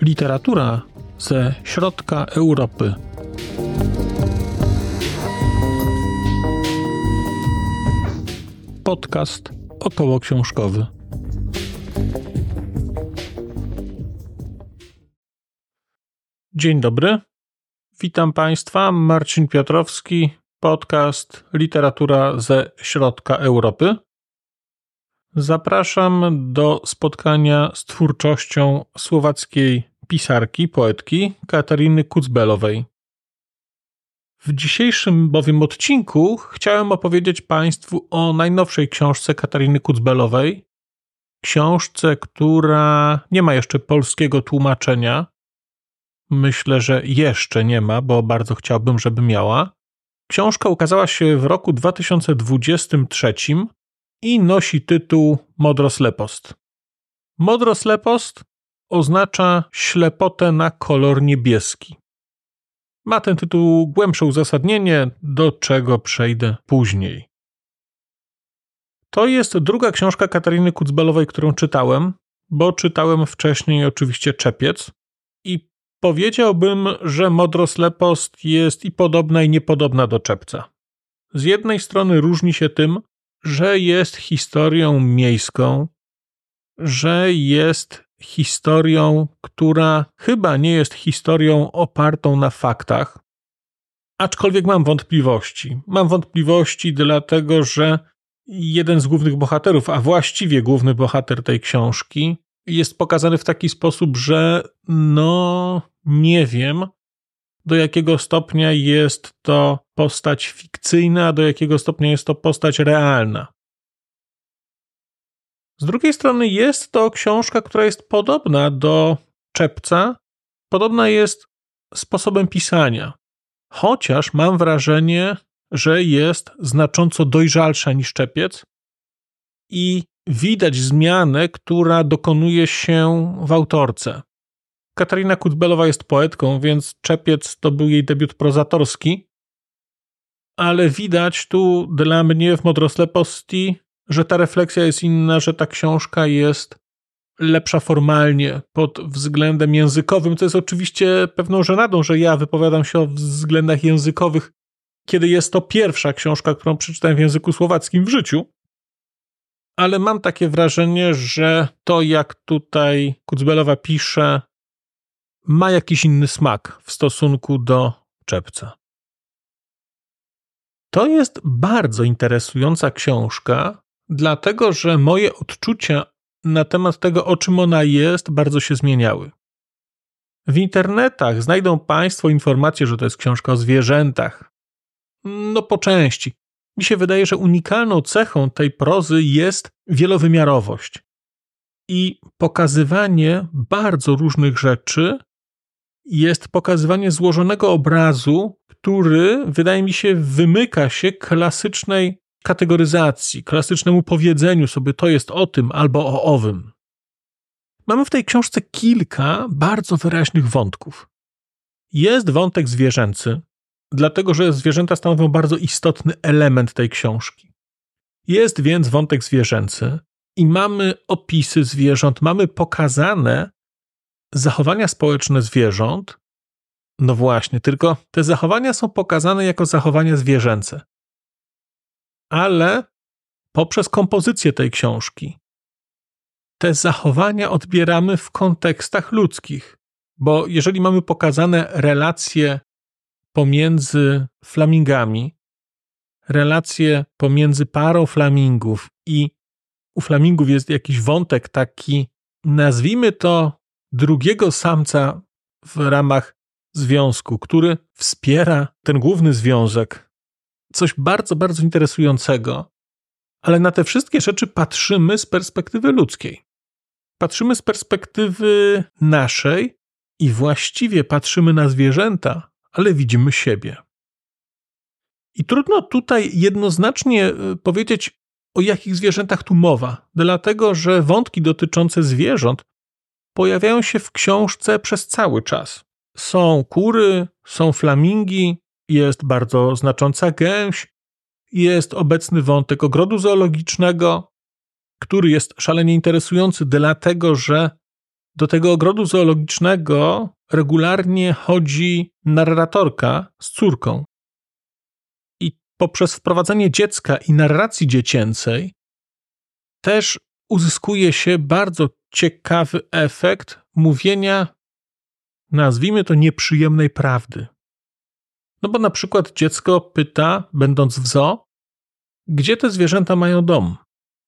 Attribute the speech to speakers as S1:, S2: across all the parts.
S1: Literatura ze środka Europy. Podcast około książkowy. Dzień dobry. Witam Państwa. Marcin Piotrowski, podcast Literatura ze środka Europy. Zapraszam do spotkania z twórczością słowackiej pisarki, poetki Katariny Kucbelowej. W dzisiejszym bowiem odcinku chciałem opowiedzieć Państwu o najnowszej książce Katariny Kucbelowej. Książce, która nie ma jeszcze polskiego tłumaczenia. Myślę, że jeszcze nie ma, bo bardzo chciałbym, żeby miała. Książka ukazała się w roku 2023 i nosi tytuł Modroslepost. Modroslepost oznacza ślepotę na kolor niebieski. Ma ten tytuł głębsze uzasadnienie, do czego przejdę później. To jest druga książka Katariny Kucbelowej, którą czytałem, bo czytałem wcześniej oczywiście Czepiec i powiedziałbym, że Modroslepost jest i podobna i niepodobna do Czepca. Z jednej strony różni się tym, że jest historią miejską, że jest historią, która chyba nie jest historią opartą na faktach. Aczkolwiek mam wątpliwości. Mam wątpliwości, dlatego że jeden z głównych bohaterów, a właściwie główny bohater tej książki, jest pokazany w taki sposób, że no nie wiem, do jakiego stopnia jest to postać fikcyjna, a do jakiego stopnia jest to postać realna. Z drugiej strony jest to książka, która jest podobna do Czepca, podobna jest sposobem pisania, chociaż mam wrażenie, że jest znacząco dojrzalsza niż Czepiec i widać zmianę, która dokonuje się w autorce. Katarina Kutbelowa jest poetką, więc Czepiec to był jej debiut prozatorski, ale widać tu dla mnie w Modrosleposti że ta refleksja jest inna, że ta książka jest lepsza formalnie pod względem językowym, co jest oczywiście pewną żenadą, że ja wypowiadam się o względach językowych, kiedy jest to pierwsza książka, którą przeczytałem w języku słowackim w życiu. Ale mam takie wrażenie, że to, jak tutaj Kucbelowa pisze, ma jakiś inny smak w stosunku do czepca. To jest bardzo interesująca książka, dlatego że moje odczucia na temat tego, o czym ona jest, bardzo się zmieniały. W internetach znajdą Państwo informacje, że to jest książka o zwierzętach. No, po części. Mi się wydaje, że unikalną cechą tej prozy jest wielowymiarowość i pokazywanie bardzo różnych rzeczy jest pokazywanie złożonego obrazu, który wydaje mi się wymyka się klasycznej kategoryzacji, klasycznemu powiedzeniu sobie to jest o tym albo o owym. Mamy w tej książce kilka bardzo wyraźnych wątków. Jest wątek zwierzęcy, dlatego że zwierzęta stanowią bardzo istotny element tej książki. Jest więc wątek zwierzęcy i mamy opisy zwierząt, mamy pokazane zachowania społeczne zwierząt. No właśnie, tylko te zachowania są pokazane jako zachowania zwierzęce ale poprzez kompozycję tej książki te zachowania odbieramy w kontekstach ludzkich. Bo jeżeli mamy pokazane relacje pomiędzy flamingami, relacje pomiędzy parą flamingów i u flamingów jest jakiś wątek taki, nazwijmy to drugiego samca w ramach związku, który wspiera ten główny związek, coś bardzo, bardzo interesującego, ale na te wszystkie rzeczy patrzymy z perspektywy ludzkiej. Patrzymy z perspektywy naszej i właściwie patrzymy na zwierzęta, ale widzimy siebie. I trudno tutaj jednoznacznie e, powiedzieć, o jakich zwierzętach tu mowa, dlatego że wątki dotyczące zwierząt pojawiają się w książce przez cały czas. Są kury, są flamingi, jest bardzo znacząca gęś, jest obecny wątek ogrodu zoologicznego, który jest szalenie interesujący, dlatego że do tego ogrodu zoologicznego regularnie chodzi narratorka z córką. I poprzez wprowadzenie dziecka i narracji dziecięcej też uzyskuje się bardzo ciekawy efekt mówienia, nazwijmy to nieprzyjemnej prawdy. No bo na przykład dziecko pyta, będąc w zoo, gdzie te zwierzęta mają dom?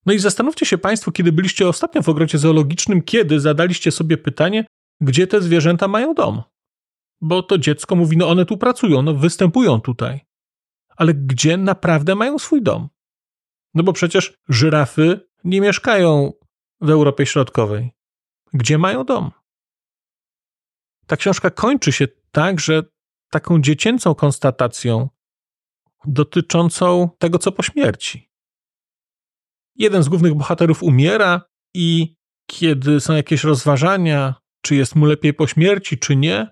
S1: No i zastanówcie się Państwo, kiedy byliście ostatnio w ogrodzie zoologicznym, kiedy zadaliście sobie pytanie, gdzie te zwierzęta mają dom? Bo to dziecko mówi, no one tu pracują, no występują tutaj. Ale gdzie naprawdę mają swój dom? No bo przecież żyrafy nie mieszkają w Europie Środkowej. Gdzie mają dom? Ta książka kończy się tak, że taką dziecięcą konstatacją dotyczącą tego, co po śmierci. Jeden z głównych bohaterów umiera i kiedy są jakieś rozważania, czy jest mu lepiej po śmierci, czy nie,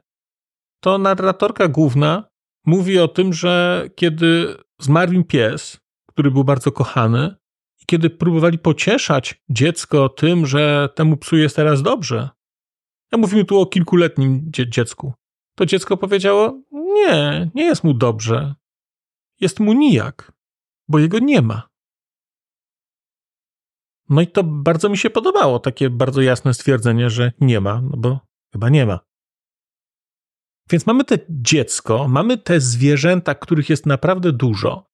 S1: to narratorka główna mówi o tym, że kiedy zmarł im pies, który był bardzo kochany, i kiedy próbowali pocieszać dziecko tym, że temu psu jest teraz dobrze, ja mówimy tu o kilkuletnim dzie dziecku, to dziecko powiedziało: Nie, nie jest mu dobrze. Jest mu nijak, bo jego nie ma. No i to bardzo mi się podobało, takie bardzo jasne stwierdzenie, że nie ma, no bo chyba nie ma. Więc mamy te dziecko, mamy te zwierzęta, których jest naprawdę dużo.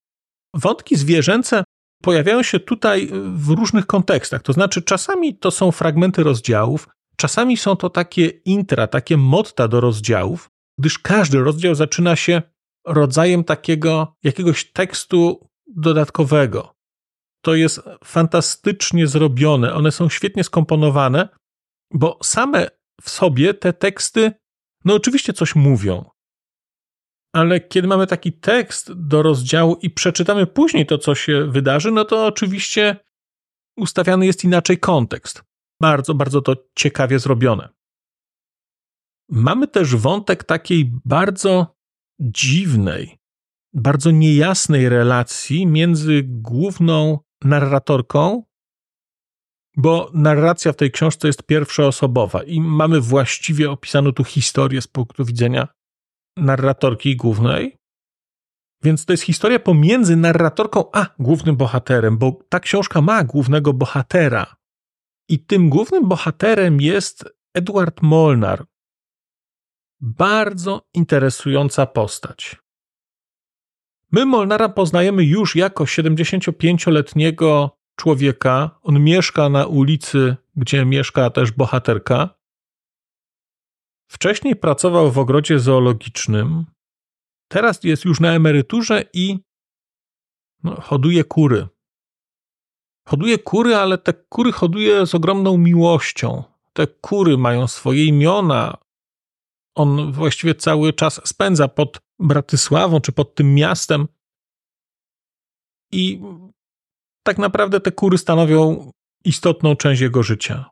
S1: Wątki zwierzęce pojawiają się tutaj w różnych kontekstach. To znaczy, czasami to są fragmenty rozdziałów, czasami są to takie intra, takie motta do rozdziałów, gdyż każdy rozdział zaczyna się rodzajem takiego jakiegoś tekstu dodatkowego. To jest fantastycznie zrobione, one są świetnie skomponowane, bo same w sobie te teksty, no oczywiście coś mówią. Ale kiedy mamy taki tekst do rozdziału i przeczytamy później to, co się wydarzy, no to oczywiście ustawiany jest inaczej kontekst. Bardzo, bardzo to ciekawie zrobione. Mamy też wątek takiej bardzo dziwnej, bardzo niejasnej relacji między główną narratorką, bo narracja w tej książce jest pierwszoosobowa i mamy właściwie opisaną tu historię z punktu widzenia narratorki głównej. Więc to jest historia pomiędzy narratorką a głównym bohaterem, bo ta książka ma głównego bohatera. I tym głównym bohaterem jest Edward Molnar, bardzo interesująca postać. My Molnara poznajemy już jako 75-letniego człowieka. On mieszka na ulicy, gdzie mieszka też bohaterka. Wcześniej pracował w ogrodzie zoologicznym. Teraz jest już na emeryturze i no, hoduje kury. Hoduje kury, ale te kury hoduje z ogromną miłością. Te kury mają swoje imiona, on właściwie cały czas spędza pod Bratysławą czy pod tym miastem. I tak naprawdę te kury stanowią istotną część jego życia.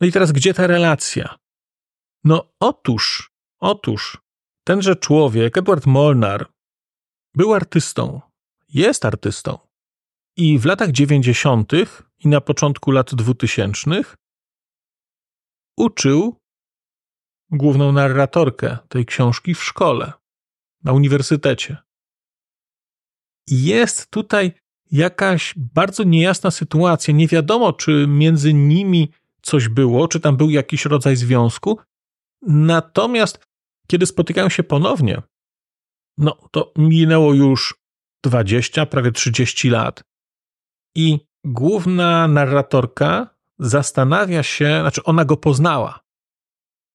S1: No i teraz gdzie ta relacja? No otóż, otóż, tenże człowiek, Edward Molnar, był artystą, jest artystą. I w latach dziewięćdziesiątych i na początku lat dwutysięcznych uczył główną narratorkę tej książki w szkole, na uniwersytecie. Jest tutaj jakaś bardzo niejasna sytuacja. Nie wiadomo, czy między nimi coś było, czy tam był jakiś rodzaj związku. Natomiast kiedy spotykają się ponownie, no to minęło już 20, prawie 30 lat. I główna narratorka zastanawia się, znaczy ona go poznała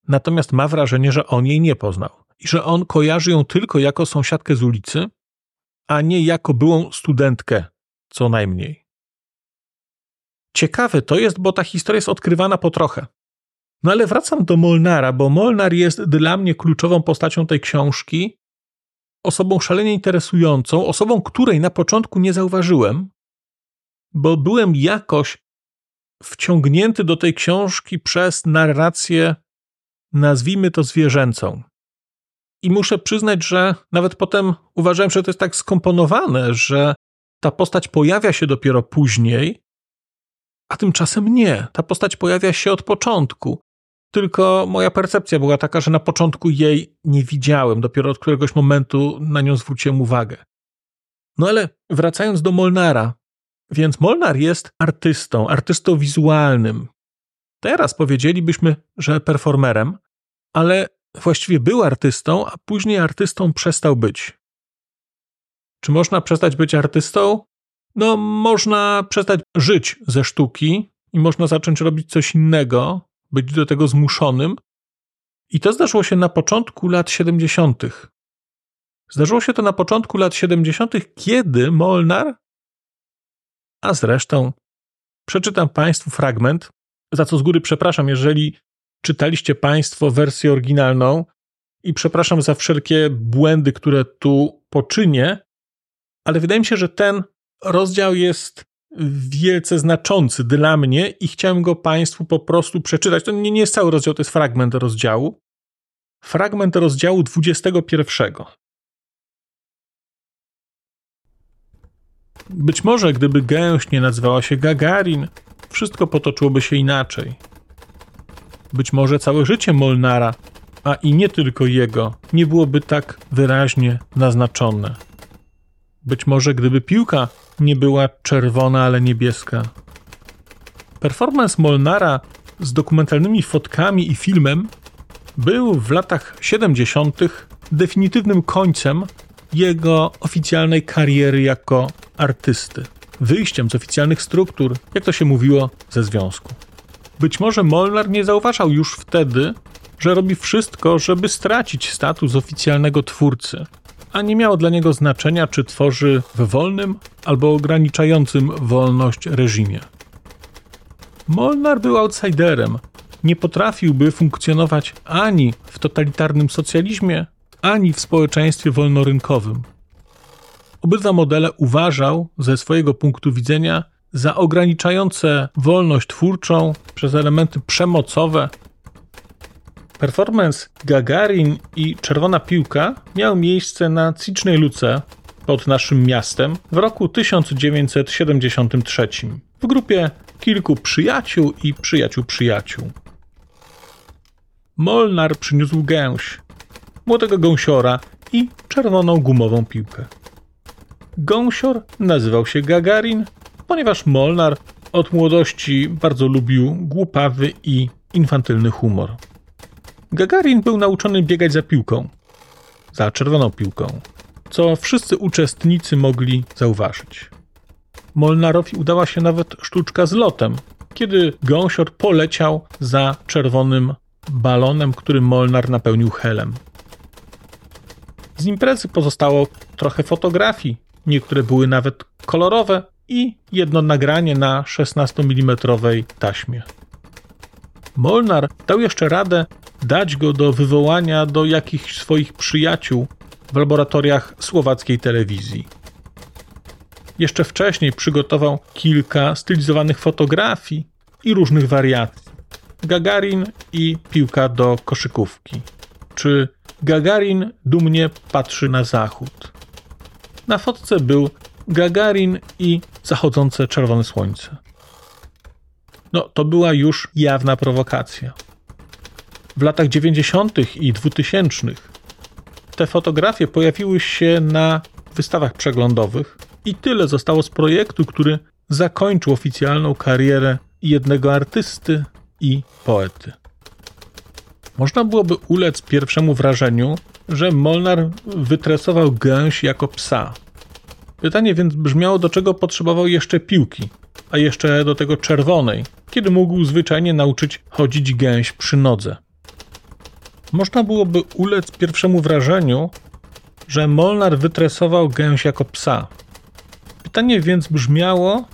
S1: natomiast ma wrażenie, że on jej nie poznał i że on kojarzy ją tylko jako sąsiadkę z ulicy, a nie jako byłą studentkę, co najmniej. Ciekawe to jest, bo ta historia jest odkrywana po trochę. No ale wracam do Molnara, bo Molnar jest dla mnie kluczową postacią tej książki, osobą szalenie interesującą, osobą, której na początku nie zauważyłem, bo byłem jakoś wciągnięty do tej książki przez narrację nazwijmy to zwierzęcą. I muszę przyznać, że nawet potem uważałem, że to jest tak skomponowane, że ta postać pojawia się dopiero później, a tymczasem nie. Ta postać pojawia się od początku. Tylko moja percepcja była taka, że na początku jej nie widziałem, dopiero od któregoś momentu na nią zwróciłem uwagę. No ale wracając do Molnara, więc Molnar jest artystą, artystą wizualnym. Teraz powiedzielibyśmy, że performerem, ale właściwie był artystą, a później artystą przestał być. Czy można przestać być artystą? No, można przestać żyć ze sztuki i można zacząć robić coś innego, być do tego zmuszonym. I to zdarzyło się na początku lat 70. Zdarzyło się to na początku lat 70., kiedy Molnar, a zresztą przeczytam Państwu fragment, za co z góry przepraszam, jeżeli czytaliście Państwo wersję oryginalną i przepraszam za wszelkie błędy, które tu poczynię, ale wydaje mi się, że ten rozdział jest wielce znaczący dla mnie i chciałem go Państwu po prostu przeczytać. To nie, nie jest cały rozdział, to jest fragment rozdziału. Fragment rozdziału 21. Być może, gdyby gęś nie nazywała się Gagarin, wszystko potoczyłoby się inaczej. Być może całe życie Molnara, a i nie tylko jego, nie byłoby tak wyraźnie naznaczone. Być może gdyby piłka nie była czerwona, ale niebieska. Performance Molnara z dokumentalnymi fotkami i filmem był w latach 70. definitywnym końcem jego oficjalnej kariery jako artysty, wyjściem z oficjalnych struktur, jak to się mówiło, ze związku. Być może Molnar nie zauważał już wtedy, że robi wszystko, żeby stracić status oficjalnego twórcy, a nie miało dla niego znaczenia, czy tworzy w wolnym albo ograniczającym wolność reżimie. Molnar był outsiderem. Nie potrafiłby funkcjonować ani w totalitarnym socjalizmie, ani w społeczeństwie wolnorynkowym. Obydwa modele uważał ze swojego punktu widzenia za ograniczające wolność twórczą przez elementy przemocowe. Performance Gagarin i Czerwona Piłka miał miejsce na Cicznej Luce pod naszym miastem w roku 1973 w grupie kilku przyjaciół i przyjaciół przyjaciół. Molnar przyniósł gęś, młodego gąsiora i czerwoną gumową piłkę. Gąsior nazywał się Gagarin, ponieważ Molnar od młodości bardzo lubił głupawy i infantylny humor. Gagarin był nauczony biegać za piłką, za czerwoną piłką, co wszyscy uczestnicy mogli zauważyć. Molnarowi udała się nawet sztuczka z lotem, kiedy gąsior poleciał za czerwonym balonem, który Molnar napełnił helem. Z imprezy pozostało trochę fotografii, niektóre były nawet kolorowe i jedno nagranie na 16 mm taśmie. Molnar dał jeszcze radę dać go do wywołania do jakichś swoich przyjaciół w laboratoriach słowackiej telewizji. Jeszcze wcześniej przygotował kilka stylizowanych fotografii i różnych wariacji. Gagarin i piłka do koszykówki. Czy Gagarin dumnie patrzy na zachód. Na fotce był Gagarin i zachodzące czerwone słońce. No, to była już jawna prowokacja. W latach 90. i 2000 te fotografie pojawiły się na wystawach przeglądowych i tyle zostało z projektu, który zakończył oficjalną karierę jednego artysty i poety. Można byłoby ulec pierwszemu wrażeniu, że Molnar wytresował gęś jako psa. Pytanie więc brzmiało, do czego potrzebował jeszcze piłki, a jeszcze do tego czerwonej, kiedy mógł zwyczajnie nauczyć chodzić gęś przy nodze. Można byłoby ulec pierwszemu wrażeniu, że Molnar wytresował gęś jako psa. Pytanie więc brzmiało,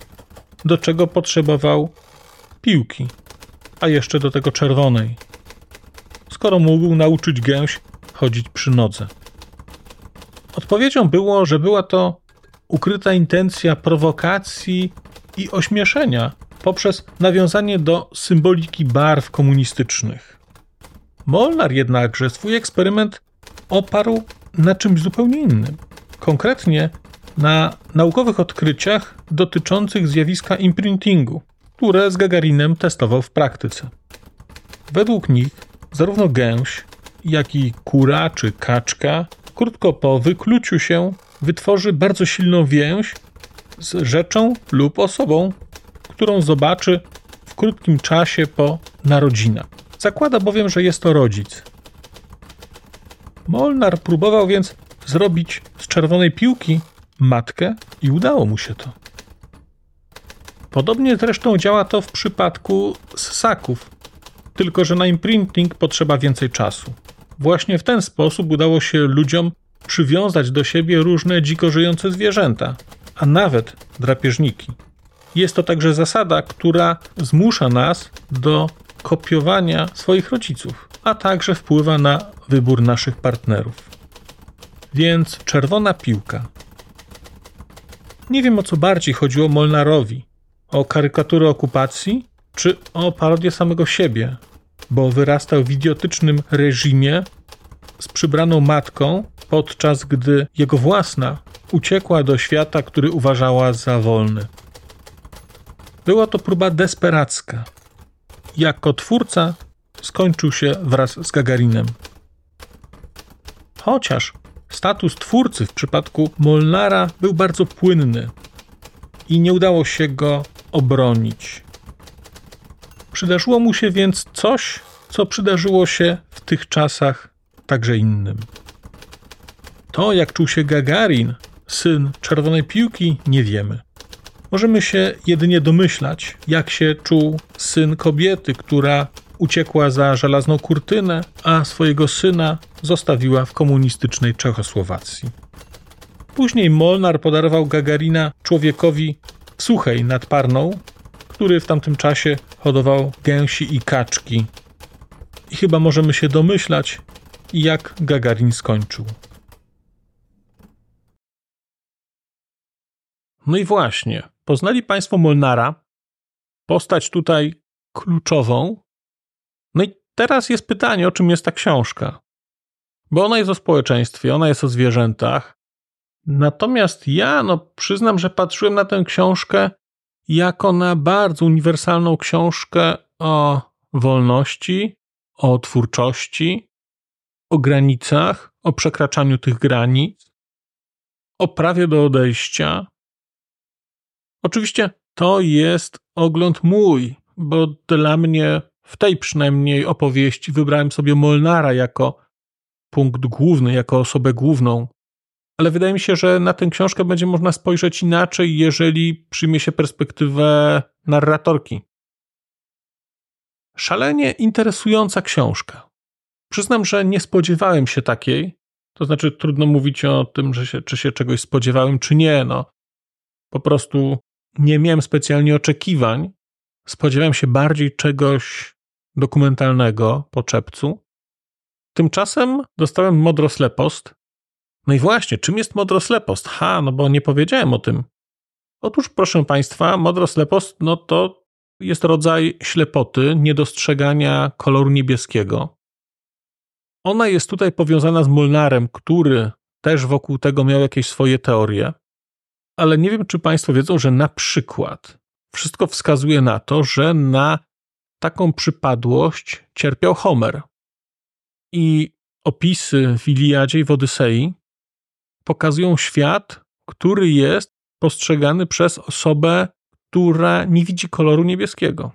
S1: do czego potrzebował piłki, a jeszcze do tego czerwonej skoro mógł nauczyć gęś chodzić przy nodze? Odpowiedzią było, że była to ukryta intencja prowokacji i ośmieszenia poprzez nawiązanie do symboliki barw komunistycznych. Molnar jednakże swój eksperyment oparł na czymś zupełnie innym. Konkretnie na naukowych odkryciach dotyczących zjawiska imprintingu, które z Gagarinem testował w praktyce. Według nich zarówno gęś, jak i kura czy kaczka krótko po wykluciu się wytworzy bardzo silną więź z rzeczą lub osobą, którą zobaczy w krótkim czasie po narodzinach. Zakłada bowiem, że jest to rodzic. Molnar próbował więc zrobić z czerwonej piłki matkę i udało mu się to. Podobnie zresztą działa to w przypadku ssaków, tylko że na imprinting potrzeba więcej czasu. Właśnie w ten sposób udało się ludziom przywiązać do siebie różne dziko żyjące zwierzęta, a nawet drapieżniki. Jest to także zasada, która zmusza nas do kopiowania swoich rodziców, a także wpływa na wybór naszych partnerów. Więc czerwona piłka. Nie wiem o co bardziej chodziło Molnarowi: o karykaturę okupacji, czy o parodię samego siebie, bo wyrastał w idiotycznym reżimie z przybraną matką, podczas gdy jego własna uciekła do świata, który uważała za wolny. Była to próba desperacka. Jako twórca skończył się wraz z Gagarinem. Chociaż status twórcy w przypadku Molnara był bardzo płynny i nie udało się go obronić. Przydarzyło mu się więc coś, co przydarzyło się w tych czasach także innym. To, jak czuł się Gagarin, syn czerwonej piłki, nie wiemy. Możemy się jedynie domyślać, jak się czuł syn kobiety, która uciekła za żelazną kurtynę, a swojego syna zostawiła w komunistycznej Czechosłowacji. Później Molnar podarował Gagarina człowiekowi suchej nad Parną, który w tamtym czasie hodował gęsi i kaczki. I chyba możemy się domyślać, jak Gagarin skończył. No i właśnie, poznali Państwo Molnara, postać tutaj kluczową. No i teraz jest pytanie, o czym jest ta książka. Bo ona jest o społeczeństwie, ona jest o zwierzętach. Natomiast ja, no przyznam, że patrzyłem na tę książkę jako na bardzo uniwersalną książkę o wolności, o twórczości, o granicach, o przekraczaniu tych granic, o prawie do odejścia. Oczywiście to jest ogląd mój, bo dla mnie w tej przynajmniej opowieści wybrałem sobie Molnara jako punkt główny, jako osobę główną. Ale wydaje mi się, że na tę książkę będzie można spojrzeć inaczej, jeżeli przyjmie się perspektywę narratorki. Szalenie interesująca książka. Przyznam, że nie spodziewałem się takiej. To znaczy, trudno mówić o tym, że się, czy się czegoś spodziewałem, czy nie. No, po prostu nie miałem specjalnie oczekiwań. Spodziewałem się bardziej czegoś dokumentalnego po czepcu. Tymczasem dostałem Modroslepost. No i właśnie, czym jest Modroslepost? Ha, no bo nie powiedziałem o tym. Otóż, proszę Państwa, Modroslepost, no to jest rodzaj ślepoty, niedostrzegania koloru niebieskiego. Ona jest tutaj powiązana z Molnarem, który też wokół tego miał jakieś swoje teorie, ale nie wiem, czy Państwo wiedzą, że na przykład wszystko wskazuje na to, że na taką przypadłość cierpiał Homer. I opisy w Iliadzie i w Odysei pokazują świat, który jest postrzegany przez osobę, która nie widzi koloru niebieskiego.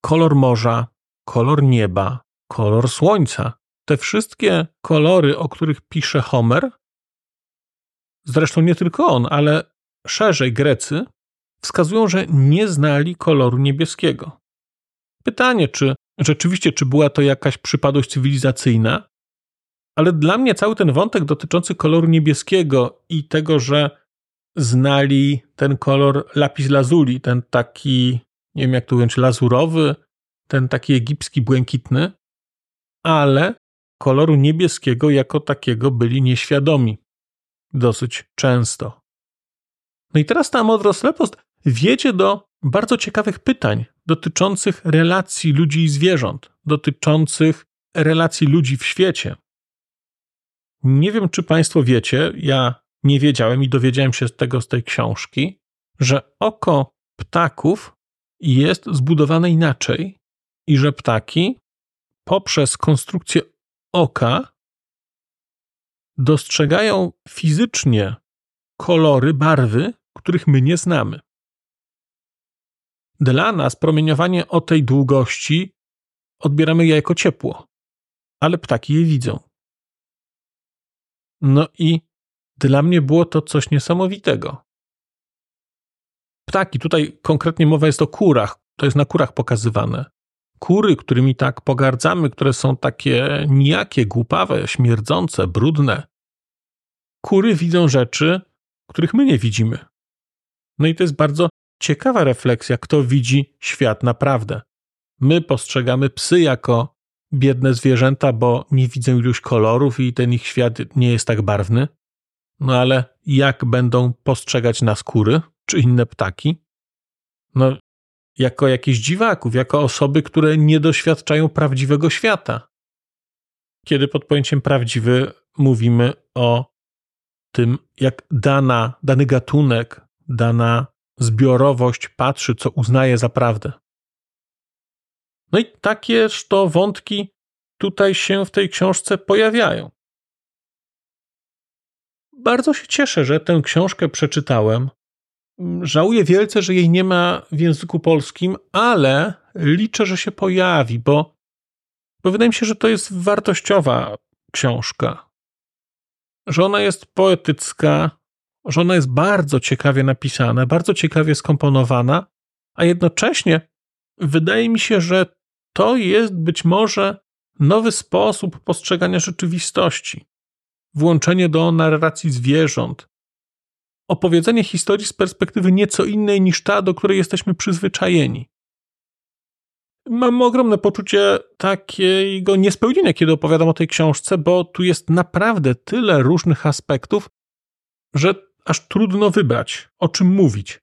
S1: Kolor morza, kolor nieba, kolor słońca te wszystkie kolory, o których pisze Homer, zresztą nie tylko on, ale szerzej Grecy, wskazują, że nie znali koloru niebieskiego. Pytanie, czy rzeczywiście, czy była to jakaś przypadłość cywilizacyjna, ale dla mnie cały ten wątek dotyczący koloru niebieskiego i tego, że znali ten kolor lapis lazuli, ten taki, nie wiem jak to ująć, lazurowy, ten taki egipski błękitny, ale koloru niebieskiego jako takiego byli nieświadomi. Dosyć często. No i teraz ta modroslepost wiedzie do bardzo ciekawych pytań dotyczących relacji ludzi i zwierząt, dotyczących relacji ludzi w świecie. Nie wiem, czy Państwo wiecie, ja nie wiedziałem i dowiedziałem się tego z tej książki, że oko ptaków jest zbudowane inaczej i że ptaki poprzez konstrukcję oka dostrzegają fizycznie kolory, barwy, których my nie znamy. Dla nas promieniowanie o tej długości odbieramy je jako ciepło, ale ptaki je widzą. No i dla mnie było to coś niesamowitego. Ptaki, tutaj konkretnie mowa jest o kurach, to jest na kurach pokazywane. Kury, którymi tak pogardzamy, które są takie nijakie, głupawe, śmierdzące, brudne. Kury widzą rzeczy, których my nie widzimy. No i to jest bardzo ciekawa refleksja, kto widzi świat naprawdę. My postrzegamy psy jako biedne zwierzęta, bo nie widzą iluś kolorów i ten ich świat nie jest tak barwny. No ale jak będą postrzegać nas kury czy inne ptaki? No, jako jakichś dziwaków, jako osoby, które nie doświadczają prawdziwego świata. Kiedy pod pojęciem prawdziwy mówimy o tym, jak dana, dany gatunek, dana zbiorowość patrzy, co uznaje za prawdę. No i takież to wątki tutaj się w tej książce pojawiają. Bardzo się cieszę, że tę książkę przeczytałem. Żałuję wielce, że jej nie ma w języku polskim, ale liczę, że się pojawi, bo, bo wydaje mi się, że to jest wartościowa książka że ona jest poetycka, że ona jest bardzo ciekawie napisana, bardzo ciekawie skomponowana, a jednocześnie wydaje mi się, że to jest być może nowy sposób postrzegania rzeczywistości. Włączenie do narracji zwierząt, opowiedzenie historii z perspektywy nieco innej niż ta, do której jesteśmy przyzwyczajeni. Mam ogromne poczucie takiego niespełnienia, kiedy opowiadam o tej książce, bo tu jest naprawdę tyle różnych aspektów, że aż trudno wybrać, o czym mówić.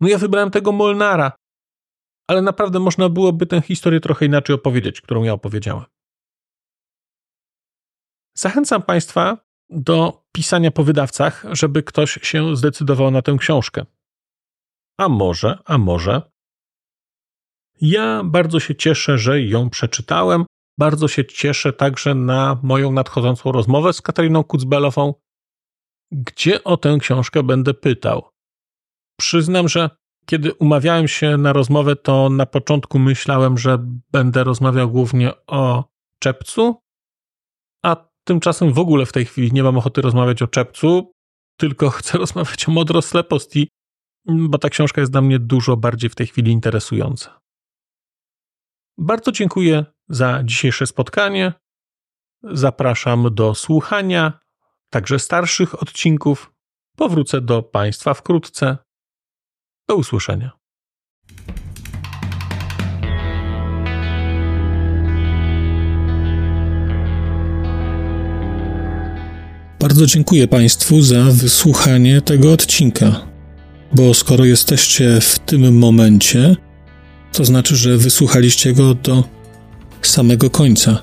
S1: No ja wybrałem tego Molnara, ale naprawdę można byłoby tę historię trochę inaczej opowiedzieć, którą ja opowiedziałem. Zachęcam Państwa do pisania po wydawcach, żeby ktoś się zdecydował na tę książkę. A może, a może ja bardzo się cieszę, że ją przeczytałem. Bardzo się cieszę także na moją nadchodzącą rozmowę z Katariną Kucbelową, gdzie o tę książkę będę pytał. Przyznam, że kiedy umawiałem się na rozmowę, to na początku myślałem, że będę rozmawiał głównie o czepcu, a tymczasem w ogóle w tej chwili nie mam ochoty rozmawiać o czepcu, tylko chcę rozmawiać o modrosleposti, bo ta książka jest dla mnie dużo bardziej w tej chwili interesująca. Bardzo dziękuję za dzisiejsze spotkanie. Zapraszam do słuchania także starszych odcinków. Powrócę do Państwa wkrótce. Do usłyszenia. Bardzo dziękuję Państwu za wysłuchanie tego odcinka, bo skoro jesteście w tym momencie, to znaczy, że wysłuchaliście go do samego końca.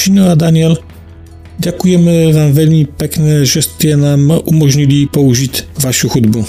S1: Shino a Daniel, děkujeme vám velmi pekne, že jste nám umožnili použít vašu hudbu.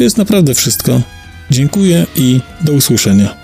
S1: To jest naprawdę wszystko. Dziękuję i do usłyszenia.